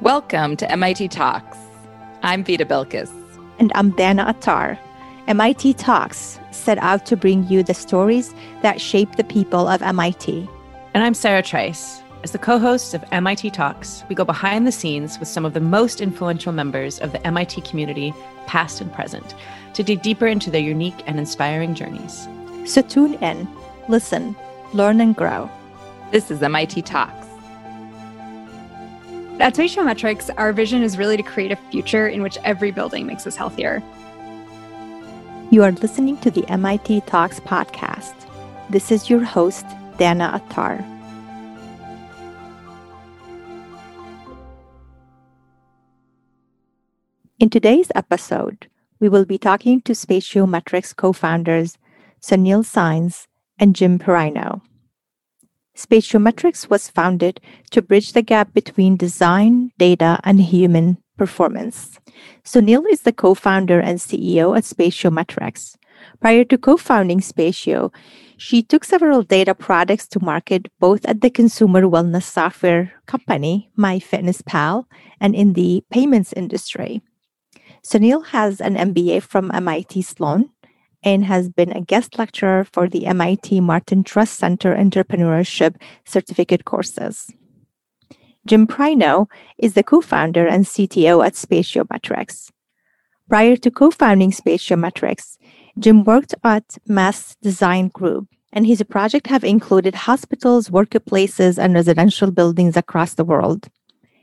Welcome to MIT Talks. I'm Vita Bilkis. And I'm Dana Attar. MIT Talks set out to bring you the stories that shape the people of MIT. And I'm Sarah Trice. As the co host of MIT Talks, we go behind the scenes with some of the most influential members of the MIT community, past and present, to dig deeper into their unique and inspiring journeys. So tune in, listen, learn, and grow. This is MIT Talks. At Spatiometrics, our vision is really to create a future in which every building makes us healthier. You are listening to the MIT Talks podcast. This is your host, Dana Attar. In today's episode, we will be talking to Spatiometrics co founders Sonal Sainz and Jim Peraino. Spatiometrics was founded to bridge the gap between design, data, and human performance. Sonal is the co founder and CEO at Spatiometrics. Prior to co founding Spatio, she took several data products to market both at the consumer wellness software company, MyFitnessPal, and in the payments industry. Sonal has an MBA from MIT Sloan and has been a guest lecturer for the MIT Martin Trust Center Entrepreneurship Certificate courses. Jim Peraino is the co founder and CTO at Spatiometrics. Prior to co founding Spatiometrics, Jim worked at Mass Design Group, and his projects have included hospitals, workplaces, and residential buildings across the world.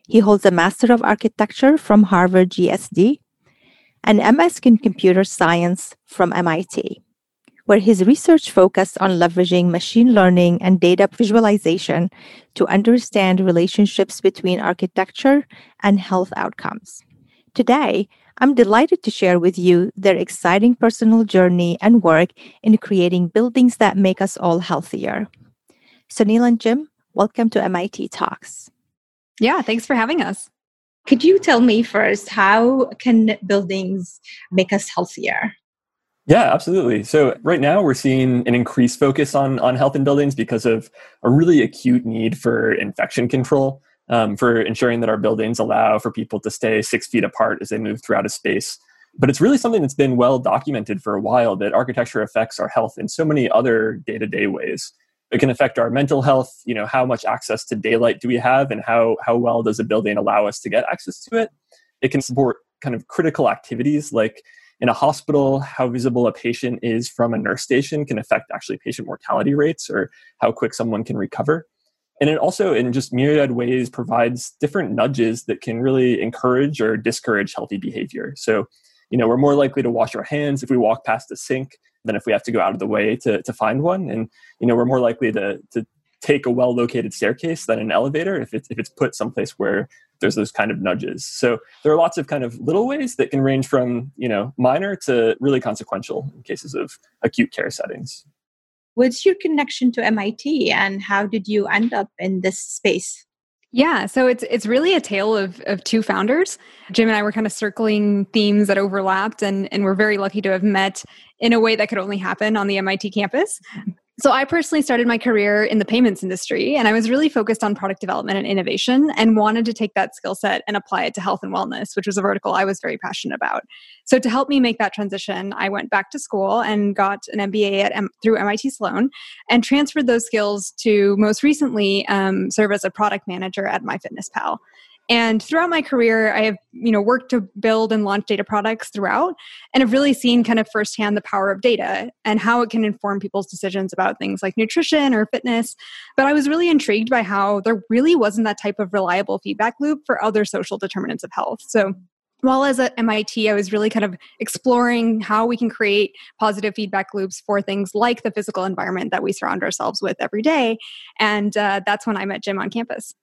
He holds a Master of Architecture from Harvard GSD and MS in Computer Science from MIT, where his research focused on leveraging machine learning and data visualization to understand relationships between architecture and health outcomes. Today, I'm delighted to share with you their exciting personal journey and work in creating buildings that make us all healthier. Sonal and Jim, welcome to MIT Talks. Yeah, thanks for having us. Could you tell me first how can buildings make us healthier? Yeah, absolutely. So right now we're seeing an increased focus on on health in buildings because of a really acute need for infection control, um, for ensuring that our buildings allow for people to stay six feet apart as they move throughout a space. But it's really something that's been well documented for a while that architecture affects our health in so many other day to day ways it can affect our mental health you know how much access to daylight do we have and how how well does a building allow us to get access to it? It can support kind of critical activities like in a hospital how visible a patient is from a nurse station can affect actually patient mortality rates or how quick someone can recover. And it also in just myriad ways provides different nudges that can really encourage or discourage healthy behavior. So you know we're more likely to wash our hands if we walk past a sink than if we have to go out of the way to, to find one. And, you know, we're more likely to, to take a well located staircase than an elevator if it's, if it's put someplace where there's those kind of nudges. So there are lots of kind of little ways that can range from, you know, minor to really consequential in cases of acute care settings. What's your connection to MIT and how did you end up in this space? Yeah, so it's it's really a tale of of two founders. Jim and I were kind of circling themes that overlapped and and we're very lucky to have met in a way that could only happen on the MIT campus. So, I personally started my career in the payments industry, and I was really focused on product development and innovation and wanted to take that skill set and apply it to health and wellness, which was a vertical I was very passionate about. So, to help me make that transition, I went back to school and got an MBA at M- through MIT Sloan and transferred those skills to most recently um, serve as a product manager at MyFitnessPal. And throughout my career, I have, you know, worked to build and launch data products throughout and have really seen kind of firsthand the power of data and how it can inform people's decisions about things like nutrition or fitness. But I was really intrigued by how there really wasn't that type of reliable feedback loop for other social determinants of health. So while as at MIT, I was really kind of exploring how we can create positive feedback loops for things like the physical environment that we surround ourselves with every day. And uh, that's when I met Jim on campus.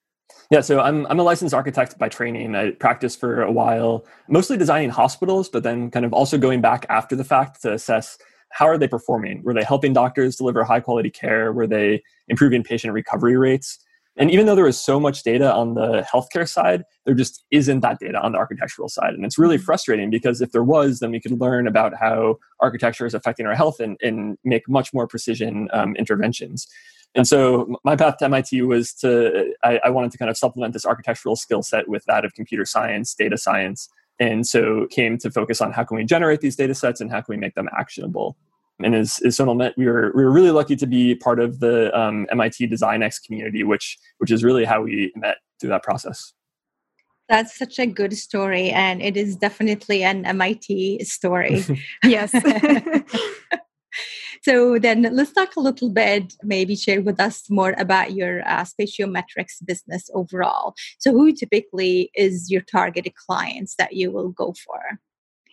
Yeah, so I'm I'm a licensed architect by training. I practiced for a while, mostly designing hospitals, but then kind of also going back after the fact to assess how are they performing? Were they helping doctors deliver high quality care? Were they improving patient recovery rates? And even though there was so much data on the healthcare side, there just isn't that data on the architectural side. And it's really mm-hmm. frustrating because if there was, then we could learn about how architecture is affecting our health and, and make much more precision um, interventions. And so my path to MIT was to, I, I wanted to kind of supplement this architectural skill set with that of computer science, data science. And so came to focus on how can we generate these data sets and how can we make them actionable. And as, as Sonal met, we were, we were really lucky to be part of the um, MIT DesignX community, which, which is really how we met through that process. That's such a good story, and it is definitely an MIT story. yes. so then let's talk a little bit, maybe share with us more about your uh, spatiometrics business overall. So, who typically is your targeted clients that you will go for?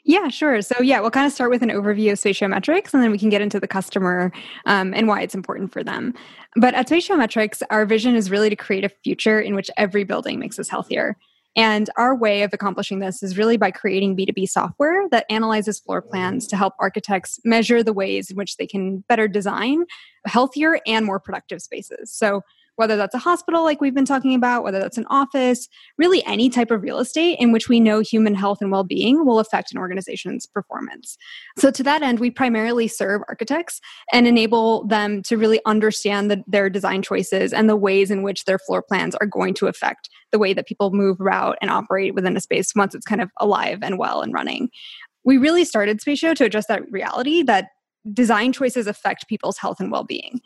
Yeah, sure. So, yeah, we'll kind of start with an overview of spatiometrics and then we can get into the customer um, and why it's important for them. But at spatiometrics, our vision is really to create a future in which every building makes us healthier. And our way of accomplishing this is really by creating B2B software that analyzes floor plans to help architects measure the ways in which they can better design healthier and more productive spaces. So, whether that's a hospital, like we've been talking about, whether that's an office, really any type of real estate in which we know human health and well being will affect an organization's performance. So, to that end, we primarily serve architects and enable them to really understand the, their design choices and the ways in which their floor plans are going to affect the way that people move, route, and operate within a space once it's kind of alive and well and running. We really started Spatio to address that reality that design choices affect people's health and well being.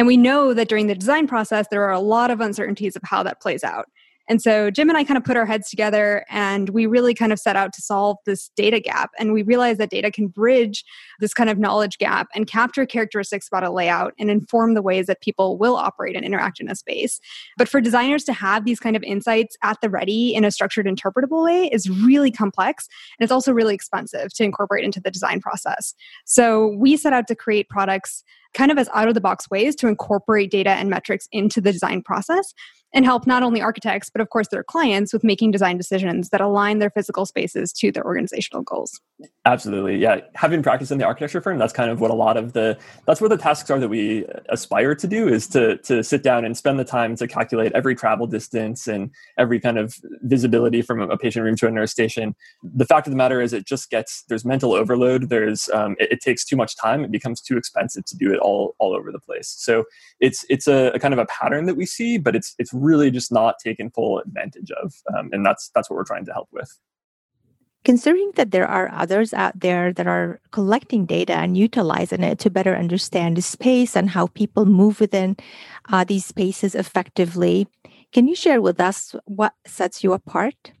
And we know that during the design process, there are a lot of uncertainties of how that plays out. And so Jim and I kind of put our heads together and we really kind of set out to solve this data gap. And we realized that data can bridge this kind of knowledge gap and capture characteristics about a layout and inform the ways that people will operate and interact in a space. But for designers to have these kind of insights at the ready in a structured, interpretable way is really complex. And it's also really expensive to incorporate into the design process. So we set out to create products kind of as out of the box ways to incorporate data and metrics into the design process and help not only architects, but of course their clients with making design decisions that align their physical spaces to their organizational goals. Absolutely. Yeah. Having practiced in the architecture firm, that's kind of what a lot of the, that's where the tasks are that we aspire to do is to, to sit down and spend the time to calculate every travel distance and every kind of visibility from a patient room to a nurse station. The fact of the matter is it just gets, there's mental overload. There's, um, it, it, takes too much time. It becomes too expensive to do it all, all over the place. So it's, it's a, a kind of a pattern that we see, but it's, it's really just not taken full advantage of. Um, and that's that's what we're trying to help with. Considering that there are others out there that are collecting data and utilizing it to better understand the space and how people move within uh, these spaces effectively, can you share with us what sets you apart?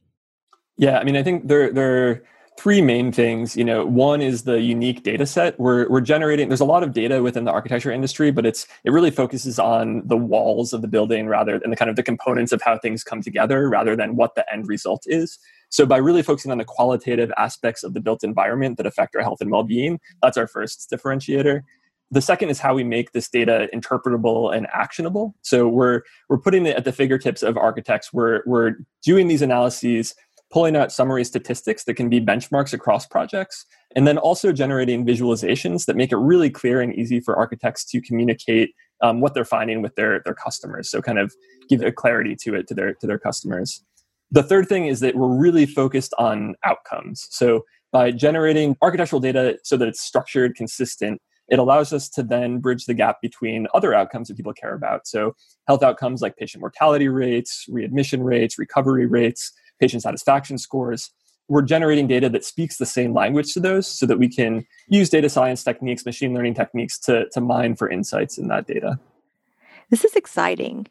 Yeah, I mean, I think there there three main things. You know, one is the unique data set. We're we're generating. There's a lot of data within the architecture industry, but it's it really focuses on the walls of the building rather than the kind of the components of how things come together, rather than what the end result is. So by really focusing on the qualitative aspects of the built environment that affect our health and well-being, that's our first differentiator. The second is how we make this data interpretable and actionable. So we're we're putting it at the fingertips of architects. We're we're doing these analyses pulling out summary statistics that can be benchmarks across projects, and then also generating visualizations that make it really clear and easy for architects to communicate um, what they're finding with their, their customers. So kind of give a clarity to it to their to their customers. The third thing is that we're really focused on outcomes. So by generating architectural data so that it's structured, consistent, it allows us to then bridge the gap between other outcomes that people care about. So health outcomes like patient mortality rates, readmission rates, recovery rates, patient satisfaction scores. We're generating data that speaks the same language to those so that we can use data science techniques, machine learning techniques to, to mine for insights in that data. This is exciting.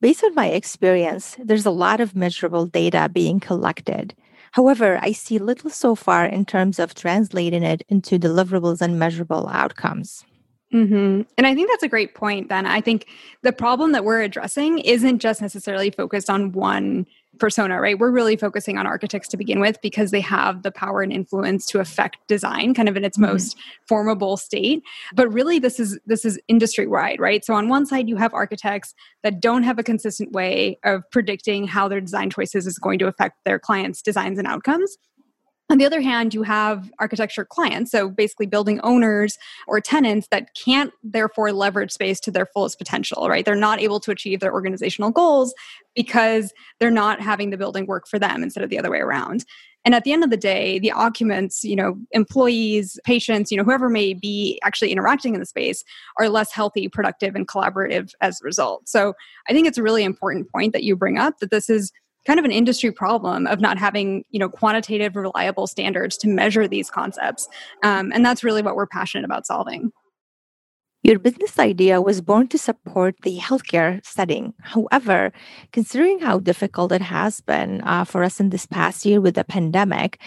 Based on my experience, there's a lot of measurable data being collected. However, I see little so far in terms of translating it into deliverables and measurable outcomes. Mm-hmm. And I think that's a great point, Ben. I think the problem that we're addressing isn't just necessarily focused on one persona, right? We're really focusing on architects to begin with because they have the power and influence to affect design kind of in its mm-hmm. most formable state. But really this is this is industry wide, right? So on one side you have architects that don't have a consistent way of predicting how their design choices is going to affect their clients' designs and outcomes. On the other hand, you have architecture clients, so basically building owners or tenants that can't therefore leverage space to their fullest potential, right? They're not able to achieve their organizational goals because they're not having the building work for them instead of the other way around. And at the end of the day, the occupants, you know, employees, patients, you know, whoever may be actually interacting in the space are less healthy, productive, and collaborative as a result. So I think it's a really important point that you bring up that this is kind of an industry problem of not having you know quantitative reliable standards to measure these concepts um, and that's really what we're passionate about solving your business idea was born to support the healthcare setting. However, considering how difficult it has been uh, for us in this past year with the pandemic,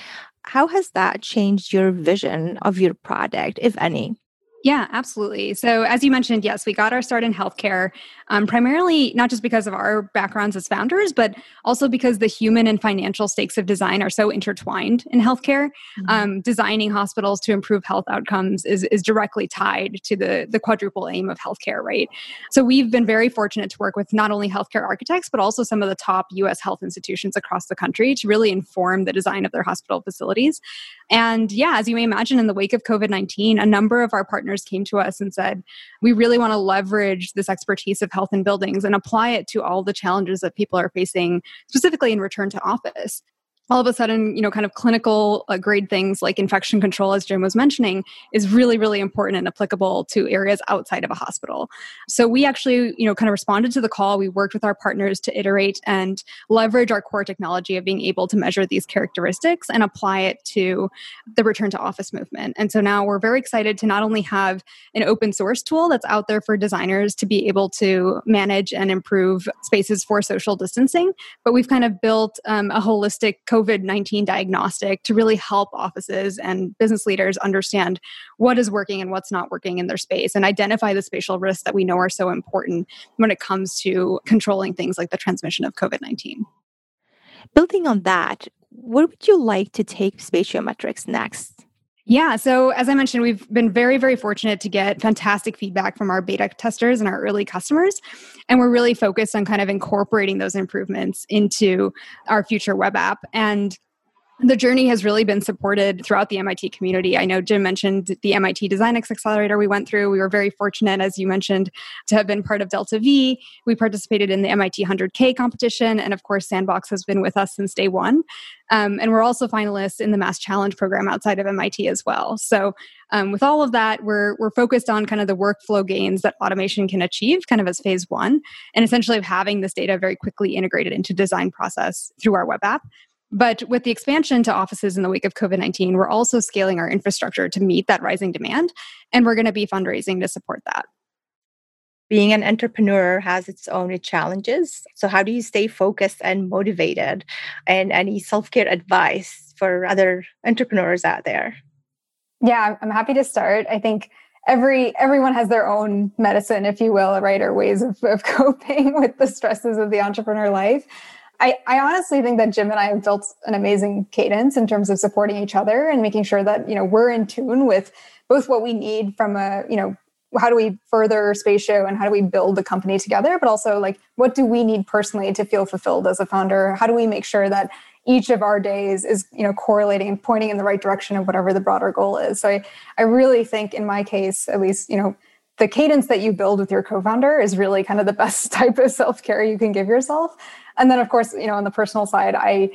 how has that changed your vision of your product, if any? Yeah, absolutely. So, as you mentioned, yes, we got our start in healthcare um, primarily not just because of our backgrounds as founders, but also because the human and financial stakes of design are so intertwined in healthcare. Mm-hmm. Um, designing hospitals to improve health outcomes is, is directly tied to the, the quadruple aim of healthcare, right? So, we've been very fortunate to work with not only healthcare architects, but also some of the top US health institutions across the country to really inform the design of their hospital facilities. And yeah, as you may imagine, in the wake of COVID 19, a number of our partners came to us and said, we really want to leverage this expertise of health and buildings and apply it to all the challenges that people are facing, specifically in return to office all of a sudden, you know, kind of clinical uh, grade things like infection control, as Jim was mentioning, is really, really important and applicable to areas outside of a hospital. So we actually, you know, kind of responded to the call. We worked with our partners to iterate and leverage our core technology of being able to measure these characteristics and apply it to the return to office movement. And so now we're very excited to not only have an open source tool that's out there for designers to be able to manage and improve spaces for social distancing, but we've kind of built um, a holistic COVID 19 diagnostic to really help offices and business leaders understand what is working and what's not working in their space and identify the spatial risks that we know are so important when it comes to controlling things like the transmission of COVID 19. Building on that, where would you like to take spatiometrics next? Yeah. So, as I mentioned, we've been very, very fortunate to get fantastic feedback from our beta testers and our early customers. And we're really focused on kind of incorporating those improvements into our future web app. And the journey has really been supported throughout the MIT community. I know Jim mentioned the MIT Design Accelerator we went through. We were very fortunate, as you mentioned, to have been part of Delta V. We participated in the MIT 100K competition. And of course, Sandbox has been with us since day one. Um, and we're also finalists in the Mass Challenge program outside of MIT as well. So, um, with all of that, we're, we're focused on kind of the workflow gains that automation can achieve, kind of as phase one, and essentially having this data very quickly integrated into design process through our web app. But with the expansion to offices in the wake of COVID 19, we're also scaling our infrastructure to meet that rising demand. And we're going to be fundraising to support that. Being an entrepreneur has its own challenges. So, how do you stay focused and motivated? And any self care advice for other entrepreneurs out there? Yeah, I'm happy to start. I think every everyone has their own medicine if you will right or ways of, of coping with the stresses of the entrepreneur life I, I honestly think that Jim and I have built an amazing cadence in terms of supporting each other and making sure that, you know, we're in tune with both what we need from a, you know, how do we further spatio and how do we build the company together but also like what do we need personally to feel fulfilled as a founder? How do we make sure that each of our days is you know correlating and pointing in the right direction of whatever the broader goal is? So i i really think in my case at least you know the cadence that you build with your co-founder is really kind of the best type of self-care you can give yourself and then of course you know on the personal side i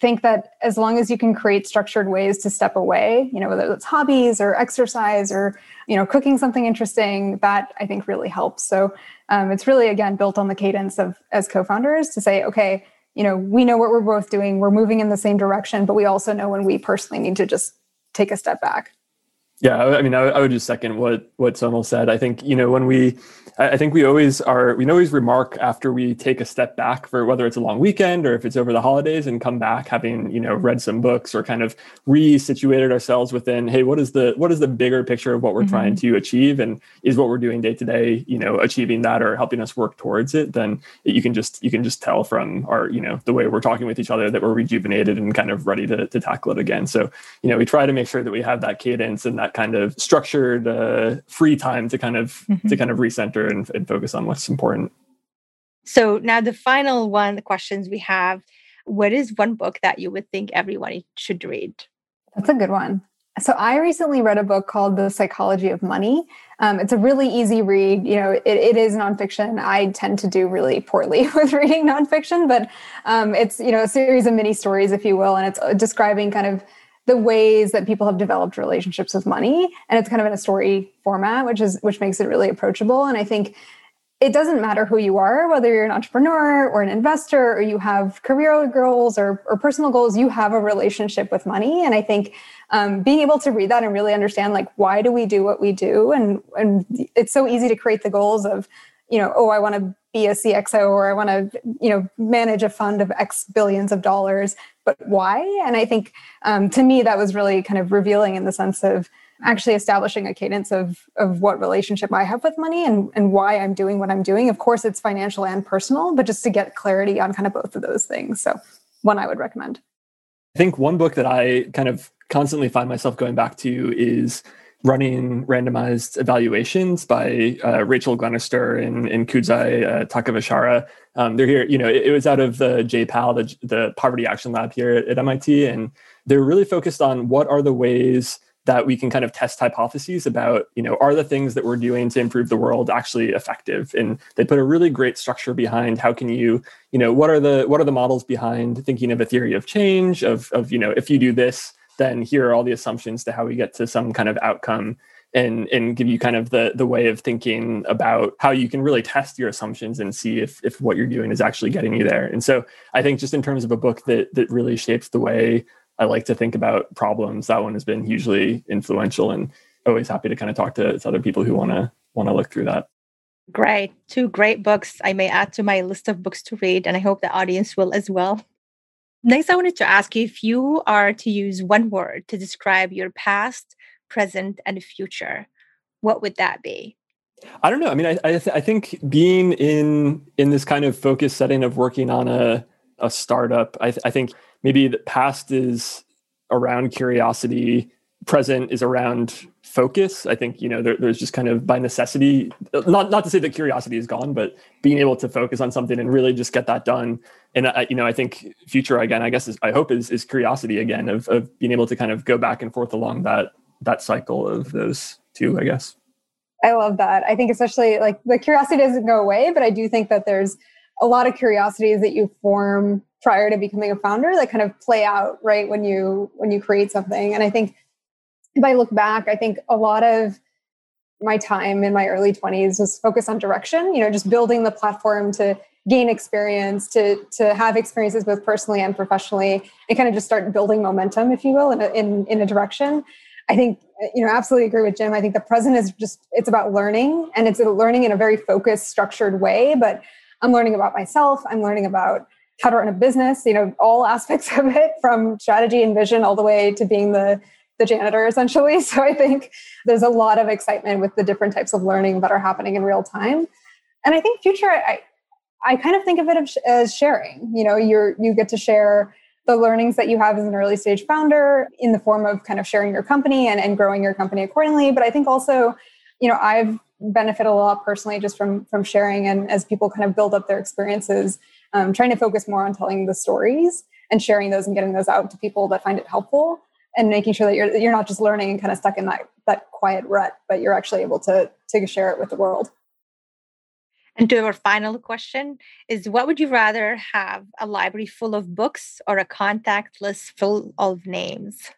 think that as long as you can create structured ways to step away you know whether it's hobbies or exercise or you know cooking something interesting that i think really helps. So um, it's really again built on the cadence of as co-founders to say okay you know we know what we're both doing. We're moving in the same direction but we also know when we personally need to just take a step back yeah, I mean, I, would just second what what Sonal said. I think you know when we, I think we always are. We always remark after we take a step back for whether it's a long weekend or if it's over the holidays, and come back having you know read some books or kind of resituated ourselves within. Hey, what is the what is the bigger picture of what we're mm-hmm. trying to achieve, and is what we're doing day to day, you know, achieving that or helping us work towards it? Then you can just you can just tell from our you know the way we're talking with each other that we're rejuvenated and kind of ready to to tackle it again. So you know we try to make sure that we have that cadence and that kind of structured uh, free time to kind of mm-hmm. to kind of recenter and, and focus on what's important. So now the final one, the questions we have: What is one book that you would think everyone should read? That's a good one. So I recently read a book called The Psychology of Money. Um, it's a really easy read. You know, it, it is nonfiction. I tend to do really poorly with reading nonfiction, but um, it's you know a series of mini stories, if you will, and it's uh, describing kind of the ways that people have developed relationships with money, and it's kind of in a story format, which is which makes it really approachable. And I think it doesn't matter who you are, whether you're an entrepreneur or an investor or you have career goals or, or personal goals, you have a relationship with money. And I think um, being able to read that and really understand like why do we do what we do, and and it's so easy to create the goals of, you know, oh, I want to be a CXO or I want to, you know, manage a fund of X billions of dollars, but why? And I think um, to me that was really kind of revealing in the sense of actually establishing a cadence of of what relationship I have with money and and why I'm doing what I'm doing. Of course, it's financial and personal, but just to get clarity on kind of both of those things. So, one I would recommend. I think one book that I kind of constantly find myself going back to is running randomized evaluations by uh, Rachel Glennerster and, and Kudzai uh, Takavarasha. Um, they're here, you know, it, it, was out of the JPAL, the, the Poverty Action Lab here at, at MIT, and they're really focused on what are the ways that we can kind of test hypotheses about you know are the things that we're doing to improve the world actually effective and they put a really great structure behind how can you you know what are the what are the models behind thinking of a theory of change of of you know if you do this then here are all the assumptions to how we get to some kind of outcome and and give you kind of the the way of thinking about how you can really test your assumptions and see if if what you're doing is actually getting you there and so i think just in terms of a book that that really shapes the way I like to think about problems. That one has been hugely influential and always happy to kind of talk to, to other people who want to want to look through that. Great. Two great books I may add to my list of books to read, and I hope the audience will as well. Next, I wanted to ask you if you are to use one word to describe your past, present, and future, what would that be? I don't know. I mean, I I, th- I think being in in this kind of focus setting of working on a a startup, I, th- I think maybe the past is around curiosity present is around focus. I think you know there, there's just kind of by necessity not not to say that curiosity is gone but being able to focus on something and really just get that done. And I, you know i think future again i guess is, i hope is, is curiosity again of, of being able to kind of go back and forth along that that cycle of those two i guess. I love that. I think especially like the curiosity doesn't go away but i do think that there's a lot of curiosities that you form prior to becoming a founder that kind of play out right when you when you create something. And i think if i look back i think a lot of my time in my early 20s was focused on direction you know just building the platform to gain experience to to have experiences both personally and professionally. And kind of just start building momentum if you will in a, in, in a direction. I think you know absolutely agree with jim. I think the present is just it's about learning and it's learning in a very focused structured way but i'm learning about myself. I'm learning about how to run a business, you know, all aspects of it from strategy and vision all the way to being the the janitor essentially. So I think there's a lot of excitement with the different types of learning that are happening in real time. And I think future I I kind of think of it as sharing. You know, you're you get to share the learnings that you have as an early stage founder in the form of kind of sharing your company and, and growing your company accordingly. But I think also, you know, I've benefited a lot personally just from from sharing and as people kind of build up their experiences um, trying to focus more on telling the stories and sharing those and getting those out to people that find it helpful and making sure that you're you're not just learning and kind of stuck in that that quiet rut but you're actually able to to share it with the world and to our final question is what would you rather have a library full of books or a contact list full of names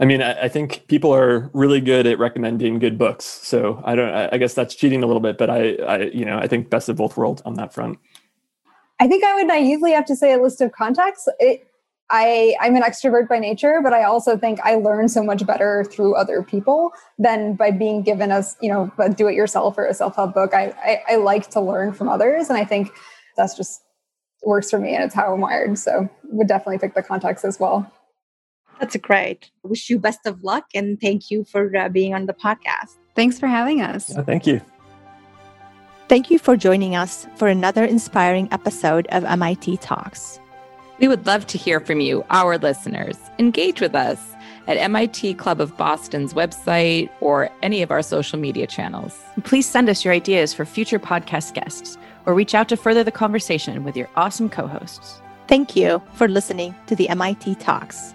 I mean, I, I, think people are really good at recommending good books. So I don't. I, I guess that's cheating a little bit, but I, I, you know, I think best of both worlds on that front. I think I would naively have to say a list of contacts. It, I, I'm an extrovert by nature, but I also think I learn so much better through other people than by being given a, you know, a do it yourself or a self help book. I, I, I like to learn from others. And I think that's just works for me and it's how I'm wired. So would definitely pick the context as well. That's great. Wish you best of luck and thank you for uh, being on the podcast. Thanks for having us. Yeah, thank you. Thank you for joining us for another inspiring episode of MIT Talks. We would love to hear from you, our listeners. Engage with us at MIT Club of Boston's website or any of our social media channels. Please send us your ideas for future podcast guests or reach out to further the conversation with your awesome co hosts. Thank you for listening to the MIT Talks.